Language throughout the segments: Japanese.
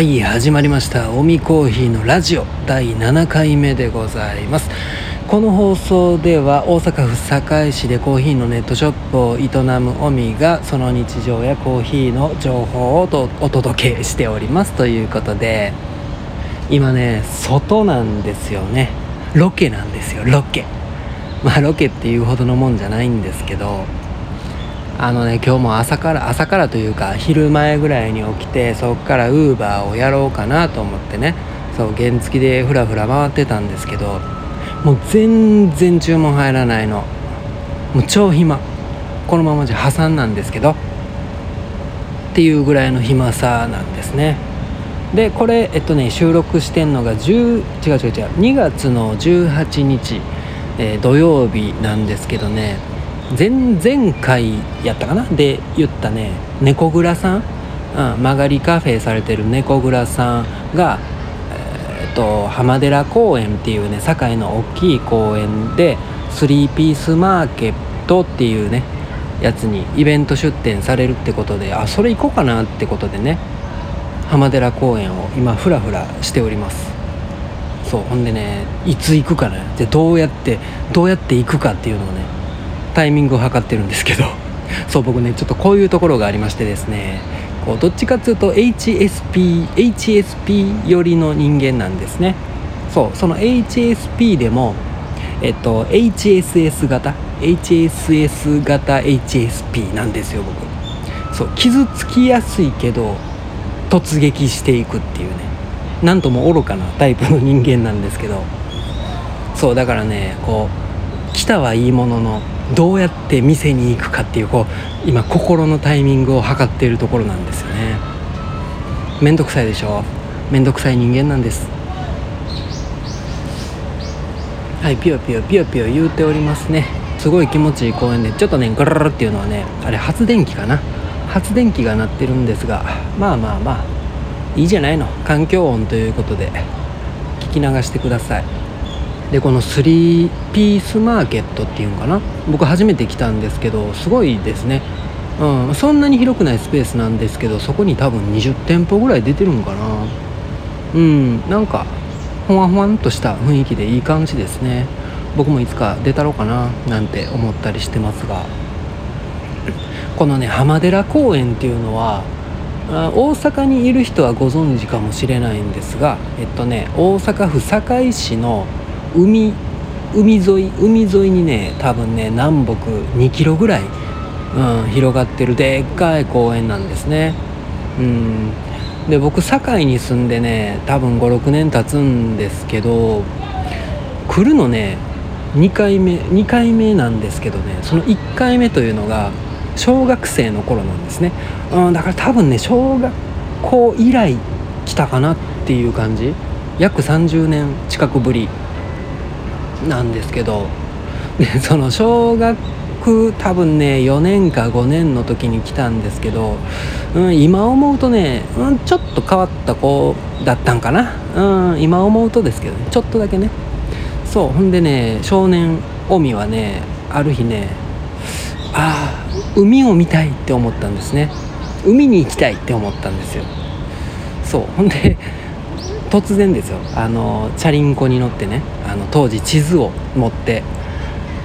はい始まりました。おみコーヒーのラジオ第7回目でございます。この放送では大阪府堺市でコーヒーのネットショップを営むオミがその日常やコーヒーの情報をお届けしております。ということで今ね外なんですよね。ロケなんですよロケ。まあロケっていうほどのもんじゃないんですけどあのね今日も朝から朝からというか昼前ぐらいに起きてそこからウーバーをやろうかなと思ってね。そう原付でふらふら回ってたんですけどもう全然注文入らないの。もう超暇。このままじゃ破産なんですけど。っていうぐらいの暇さなんですね。でこれえっとね収録してんのが10違う違う違う2月の18日、えー、土曜日なんですけどね。前々回やったかな？で言ったね。猫蔵さん、うん、曲がりカフェされてる猫蔵さんが、えー、っと浜寺公園っていうね堺の大きい公園でスリーピースマーケットっていうねやつにイベント出店されるってことであそれ行こうかなってことでね浜寺公園を今フラフラしております。そうほんでねいつ行くかね。でどうやってどうやって行くかっていうのをねタイミングを測ってるんですけど そう僕ねちょっとこういうところがありましてですねこうどっちかっていうと HSP HSP 寄りの人間なんですね。そうその HSP でもえっと HSS 型 HSS 型 HSP なんですよ僕。そう傷つきやすいけど突撃していくっていうね。なんとも愚かなタイプの人間なんですけど。そうだからねこう来たはいいもののどうやって店に行くかっていうこう今心のタイミングを測っているところなんですよね。めんどくさいでしょ？めんどくさい人間なんです。はいピヨピヨピヨピヨ言うておりますね。すごい気持ちいい公園でちょっとねガララっていうのはねあれ発電機かな？発電機が鳴ってるんですがまあまあまあいいじゃないの。環境音ということで聞き流してください。でこの3ピースマーケットっていうんかな？僕初めて来たんですけどすごいですね。うん、そんなに広くないスペースなんですけどそこに多分20店舗ぐらい出てるんかな。うんなんかほわほわんとした雰囲気でいい感じですね。僕もいつか出たろうかななんて思ったりしてますが。このね浜寺公園っていうのは大阪にいる人はご存知かもしれないんですがえっとね大阪府堺市の海海沿い海沿いにね多分ね南北2キロぐらい、うん、広がってるでっかい公園なんですね。うん。で僕堺に住んでね多分56年経つんですけど来るのね2回目2回目なんですけどねその1回目というのが小学生の頃なんですね、うん、だから多分ね小学校以来来たかなっていう感じ。約30年近くぶり。なんですけどでその小学多分ね4年か5年の時に来たんですけど、うん、今思うとね、うん、ちょっと変わった子だったんかな、うん、今思うとですけどねちょっとだけね。そうほんでね少年オミはねある日ねああ海を見たいって思ったんですね。海に行きたいって思ったんですよ。そうほんで突然ですよ。あのチャリンコに乗ってねあの当時地図を持って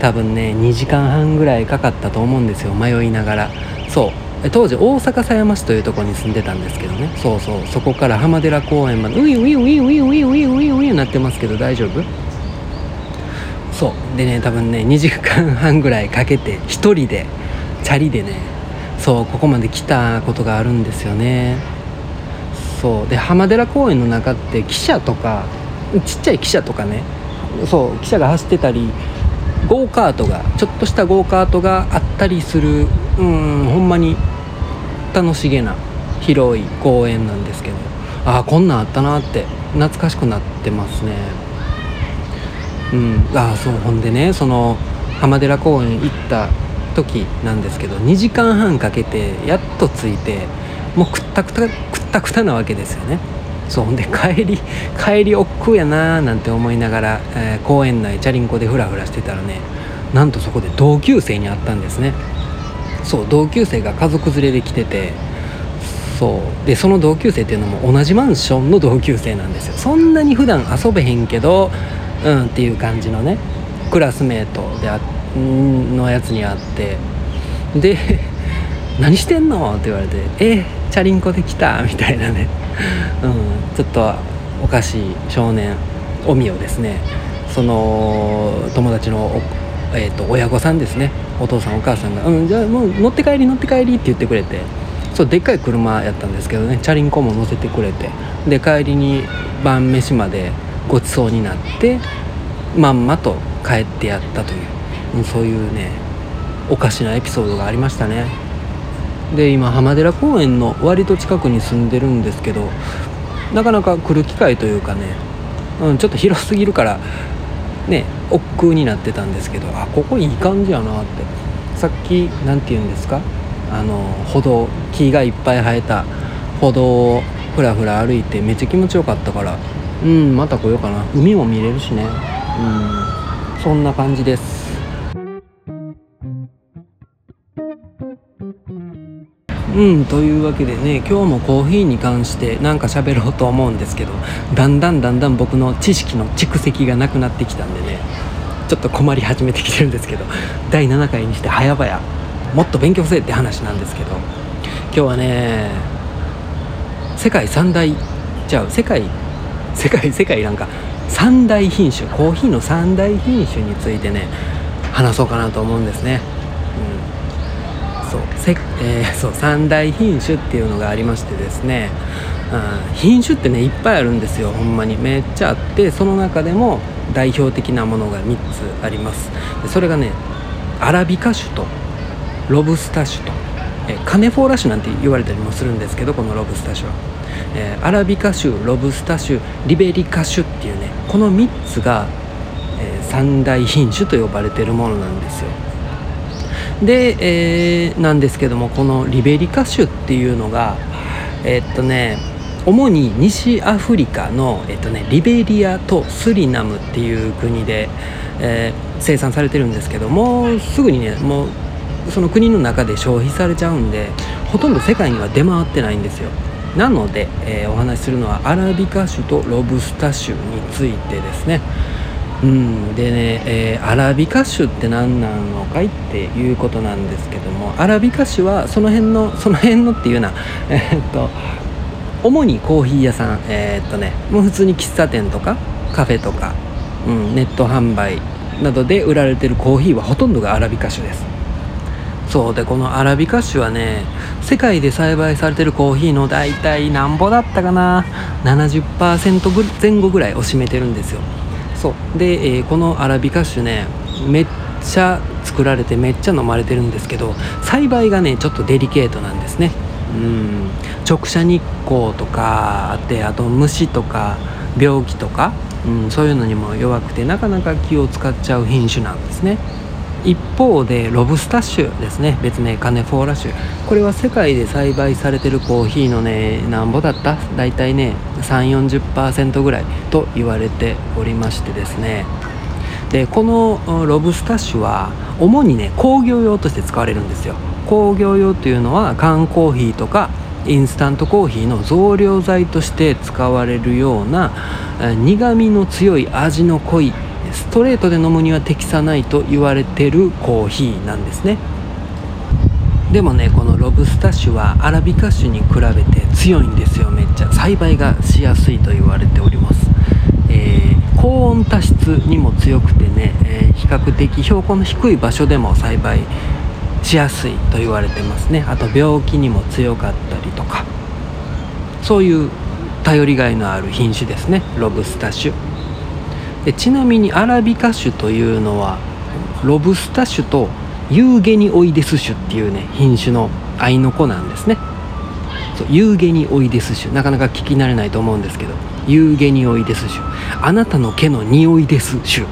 多分ね2時間半ぐらいかかったと思うんですよ。迷いながら。そう。当時大阪狭山市というとこに住んでたんですけどね。そうそう。そこから浜寺公園までウィンウィンウィンウィンウィンウィンウィンウィンなってますけど大丈夫そうでね多分ね2時間半ぐらいかけて1人でチャリでねそうここまで来たことがあるんですよねそう。で浜寺公園の中って汽車とかちっちゃい汽車とかねそう汽車が走ってたりゴーカートがちょっとしたゴーカートがあったりするうんほんまに楽しげな広い公園なんですけど。ああこんなんあったなって懐かしくなってますね。うんああそうほんでねその浜寺公園行った時なんですけど2時間半かけてやっと着いてもうくったくたったくたなわけですよね。そうほんで帰り 帰り億劫やなーなんて思いながら、えー、公園内チャリンコでフラフラしてたらねなんとそこで同級生に会ったんですね。そう同級生が家族連れで来ててそうでその同級生っていうのも同じマンションの同級生なんですよ。そんなに普段遊べへんけどうんっていう感じのねクラスメートであのやつに会ってで「何してんの?」って言われて「えチャリンコで来た」みたいなね、うん、ちょっとおかしい少年おみをですね。その友達のえーと、親御さんですね。お父さんお母さんが「うんじゃあもう乗って帰り乗って帰り」って言ってくれて。そうでっかい車やったんですけどね。チャリンコも乗せてくれて。で帰りに晩飯までごちそうになってまんまと帰ってやったという。そういうねおかしなエピソードがありましたね。で今浜寺公園の割と近くに住んでるんですけどなかなか来る機会というかね、うん、ちょっと広すぎるからね億劫になってたんですけどあここいい感じやなって。さっき何て言うんですか？あの歩道木がいっぱい生えた歩道をふらふら歩いてめっちゃ気持ちよかったから。うんまた来ようかな。海も見れるしね。うんそんな感じです。うんというわけでね今日もコーヒーに関して何か喋ろうと思うんですけどだんだんだんだん僕の知識の蓄積がなくなってきたんでねちょっと困り始めてきてるんですけど第7回にして早々もっと勉強せえって話なんですけど今日はね世界三大じゃあ世界世界世界なんか三大品種コーヒーの三大品種についてね話そうかなと思うんですね、えー、そう三大品種っていうのがありましてですね、うん、品種ってねいっぱいあるんですよほんまに。めっちゃあってその中でも代表的なものが3つあります。それがねアラビカ種とロブスタ種と、えー、カネフォーラ種なんて言われたりもするんですけどこのロブスタ種は、えー、アラビカ種ロブスタ種リベリカ種っていうねこの3つが、えー、三大品種と呼ばれてるものなんですよ。で、えー、なんですけどもこのリベリカ種っていうのがえー、っとね主に西アフリカの、えっとね、リベリアとスリナムっていう国で、えー、生産されてるんですけどもすぐにねもうその国の中で消費されちゃうんでほとんど世界には出回ってないんですよ。なので、えー、お話しするのはアラビカ種とロブスタ種についてですね。うん。でね、えー、アラビカ種って何なのかいっていうことなんですけどもアラビカ種はその辺のその辺のっていうな えー、っと主にコーヒー屋さんえー、っとねもう普通に喫茶店とかカフェとか、うん、ネット販売などで売られてるコーヒーはほとんどがアラビカ種です。そう。でこのアラビカ種はね世界で栽培されてるコーヒーの大体なんぼだったかな？70%前後ぐらいを占めてるんですよ。そう。で、えー、このアラビカ種ねめっちゃ作られてめっちゃ飲まれてるんですけど栽培がねちょっとデリケートなんですね。うん。直射日光とかあってあと虫とか病気とか、うん、そういうのにも弱くてなかなか気を使っちゃう品種なんですね。一方でロブスタッシュですね。別名カネフォーラ種これは世界で栽培されてるコーヒーのねなんぼだった？大体ね3 4 0ぐらいと言われておりましてですね。でこのロブスタッシュは主にね工業用として使われるんですよ。工業用というのは缶コーヒーとかインスタントコーヒーの増量剤として使われるような苦みの強い味の濃いストレートで飲むには適さないと言われてるコーヒーなんですね。でもねこのロブスタ種はアラビカ種に比べて強いんですよ。めっちゃ栽培がしやすいと言われております、えー、高温多湿にも強くてね、えー、比較的標高の低い場所でも栽培しやすいと言われてますね。あと病気にも強かったりとか。そういう頼りがいのある品種ですね。ロブスタ種でちなみにアラビカ種というのはロブスタ種とユーゲニオイデス種っていうね品種の愛の子なんですね。そうユーゲニオイデス種。なかなか聞き慣れないと思うんですけどユーゲニオイデス種。あなたの毛の匂いです種っ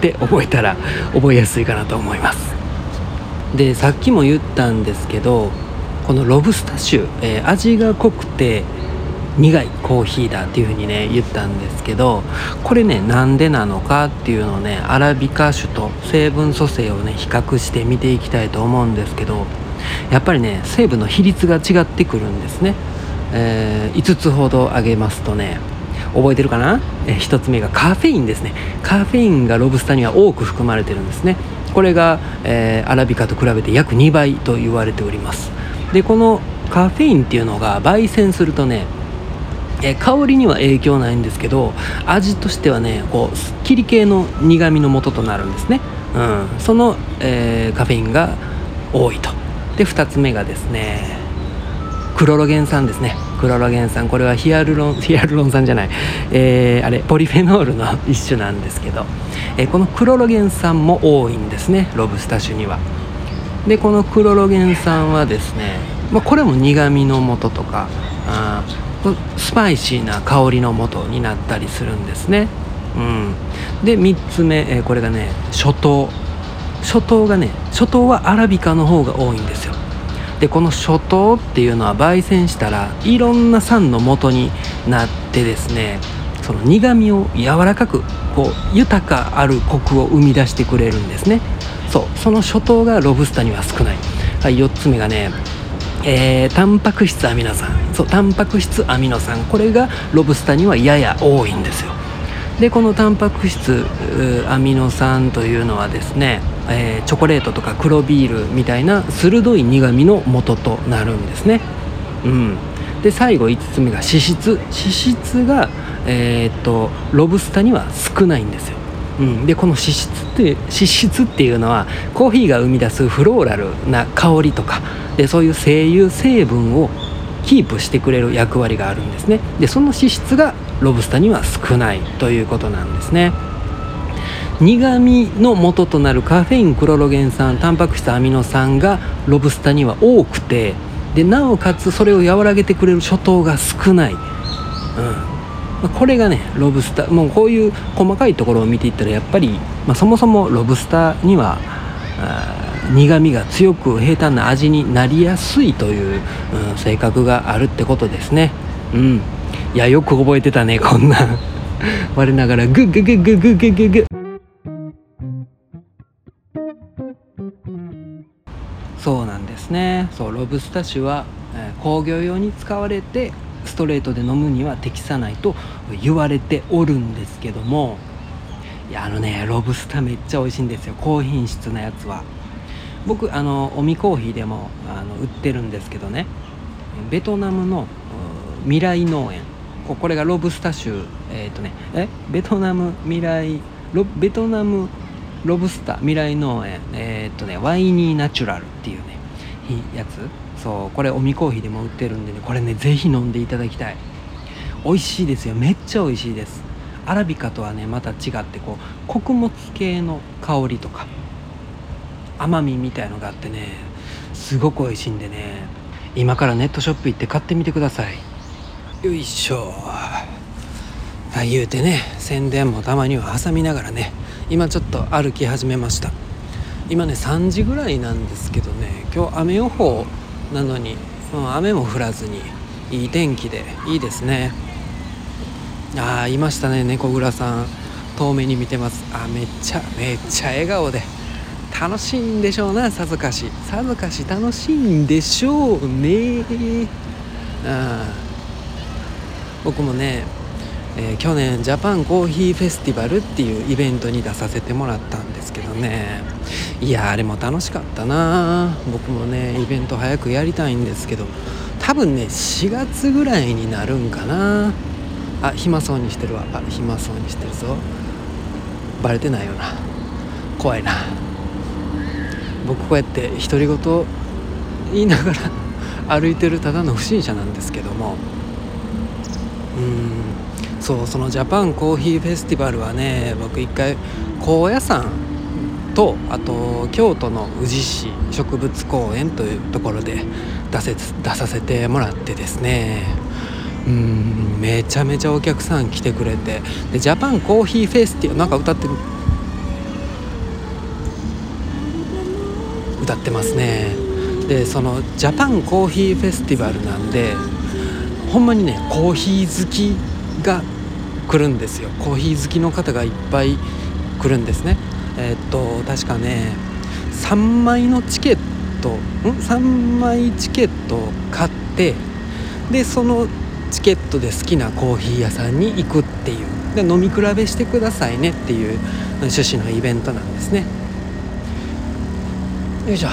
て覚えたら覚えやすいかなと思います。でさっきも言ったんですけどこのロブスタ種、えー、味が濃くて苦いコーヒーだっていうふうにね言ったんですけどこれねなんでなのかっていうのをねアラビカ種と成分組成をね比較して見ていきたいと思うんですけどやっぱりね成分の比率が違ってくるんですね。えー、5つほど挙げますとね覚えてるかな、えー、1つ目がカフェインですね。カフェインがロブスターには多く含まれてるんですね。これが、えー、アラビカと比べて約2倍と言われております。でこのカフェインっていうのが焙煎するとねえ香りには影響ないんですけど味としてはねこうすっきり系の苦みの元となるんですね、うん、その、えー、カフェインが多いと。で2つ目がですねクロロゲン酸ですね。クロロゲン酸。これはヒアルロンヒアルロン酸じゃない、えー、あれポリフェノールの一種なんですけど、えー、このクロロゲン酸も多いんですね。ロブスタ種には。でこのクロロゲン酸はですね、まあ、これも苦みのもととかあスパイシーな香りのもとになったりするんですね。うん。で3つ目、えー、これがね初糖。初糖がね初糖はアラビカの方が多いんですよ。でこの初糖っていうのは焙煎したらいろんな酸の元になってですねその苦みを柔らかくこう豊かあるコクを生み出してくれるんですね。そうその初糖がロブスターには少ない、はい、4つ目がねえー、タンパク質アミノ酸。そうタンパク質アミノ酸。これがロブスターにはやや多いんですよ。でこのタンパク質アミノ酸というのはですね、えー、チョコレートとか黒ビールみたいな鋭い苦みの元となるんですね。うん。で最後5つ目が脂質。脂質が、えー、っとロブスターには少ないんですよ。うん、でこの脂質って脂質っていうのはコーヒーが生み出すフローラルな香りとかでそういう精油成分をキープしてくれる役割があるんですね。でその脂質がロブスターには少ないということなんですね。苦味の元となるカフェインクロロゲン酸タンパク質アミノ酸がロブスターには多くてでなおかつそれを和らげてくれる初糖が少ない、うん、これがねロブスターもうこういう細かいところを見ていったらやっぱり、まあ、そもそもロブスターには苦みが強く平坦な味になりやすいという、うん、性格があるってことですね。うん。いやよく覚えてたね こんな。我ながらグッグッグッグッグッグッグッそうなんですね。そうロブスタ種は、えー、工業用に使われてストレートで飲むには適さないと言われておるんですけども。いやあのねロブスタめっちゃ美味しいんですよ。高品質なやつは。僕あのおみコーヒーでもあの売ってるんですけどね。ベトナムの未来農園。これがロブスタ州。えっ、ー、とねえ？ベトナム未来ロベトナムロブスタ未来農園。えっ、ー、とねワイニーナチュラルっていうねやつ。そうこれおみコーヒーでも売ってるんでねこれねぜひ飲んでいただきたい。美味しいですよ。めっちゃ美味しいです。アラビカとはねまた違ってこう穀物系の香りとか。甘みみたいのがあってねすごく美味しいんでね今からネットショップ行って買ってみてください。よいしょ。あ言うてね宣伝もたまには挟みながらね今ちょっと歩き始めました。今ね3時ぐらいなんですけどね今日雨予報なのに、うん、雨も降らずにいい天気でいいですね。ああいましたね猫蔵さん。遠目に見てます。あめっちゃめっちゃ笑顔で。楽しいんでしょうなさぞかし。さぞかし楽しいんでしょうね。あ僕もね、えー、去年ジャパンコーヒーフェスティバルっていうイベントに出させてもらったんですけどね。いやあれも楽しかったな。僕もねイベント早くやりたいんですけど。多分ね4月ぐらいになるんかな。あ暇そうにしてるわ。あ暇そうにしてるぞ。バレてないよな。怖いな。僕こうやって独り言言いながら歩いてるただの不審者なんですけども。うん。そうそのジャパンコーヒーフェスティバルはね僕一回高野山とあと京都の宇治市植物公園というところで出せ出させてもらってですね。うん。めちゃめちゃお客さん来てくれて。でジャパンコーヒーフェスティバルなんか歌って歌ってますね。でそのジャパンコーヒーフェスティバルなんでほんまにねコーヒー好きが来るんですよ。コーヒー好きの方がいっぱい来るんですね。えー、っと確かね3枚のチケットん？3枚チケットを買ってでそのチケットで好きなコーヒー屋さんに行くっていう。で飲み比べしてくださいねっていう趣旨のイベントなんですね。よいしょ。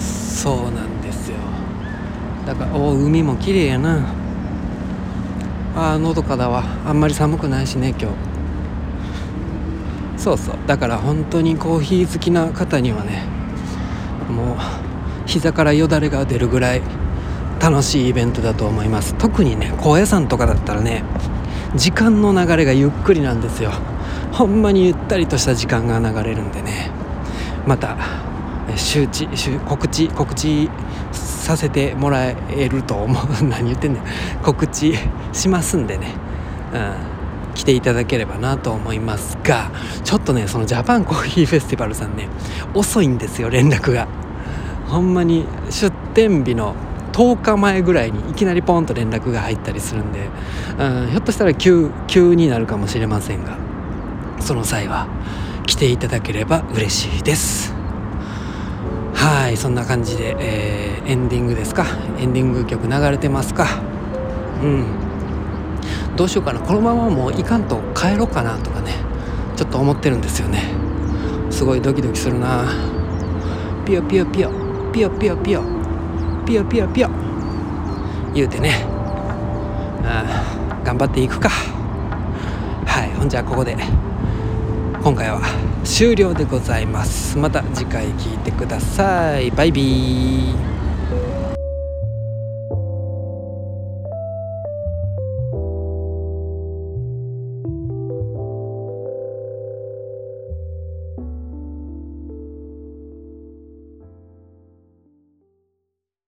そうなんですよ。だからお海も綺麗やな。あのどかだわあんまり寒くないしね今日。そうそう。だから本当にコーヒー好きな方にはねもう膝からよだれが出るぐらい楽しいイベントだと思います。特にね高野山とかだったらね時間の流れがゆっくりなんですよ。ほんまにゆったりとした時間が流れるんでね。また周知告知告知させてもらえると思う。何言ってんねん。告知しますんでね、うん、来ていただければなと思いますがちょっとねそのジャパン コーヒーフェスティバルさんね遅いんですよ連絡が。ほんまに出店日の10日前ぐらいにいきなりポンと連絡が入ったりするんで、うん、ひょっとしたら急急になるかもしれませんがその際は。来ていただければ嬉しいです。はいそんな感じで、えー、エンディングですか？エンディング曲流れてますか？うん。どうしようかな。このままもういかんと帰ろうかなとかねちょっと思ってるんですよね。すごいドキドキするな。ピヨピヨピヨ。ピヨピヨピヨ。ピヨピヨピヨ。言うてね。あ頑張っていくか。はいほんじゃあここで。今回は終了でございます。また次回聞いてください。バイビー。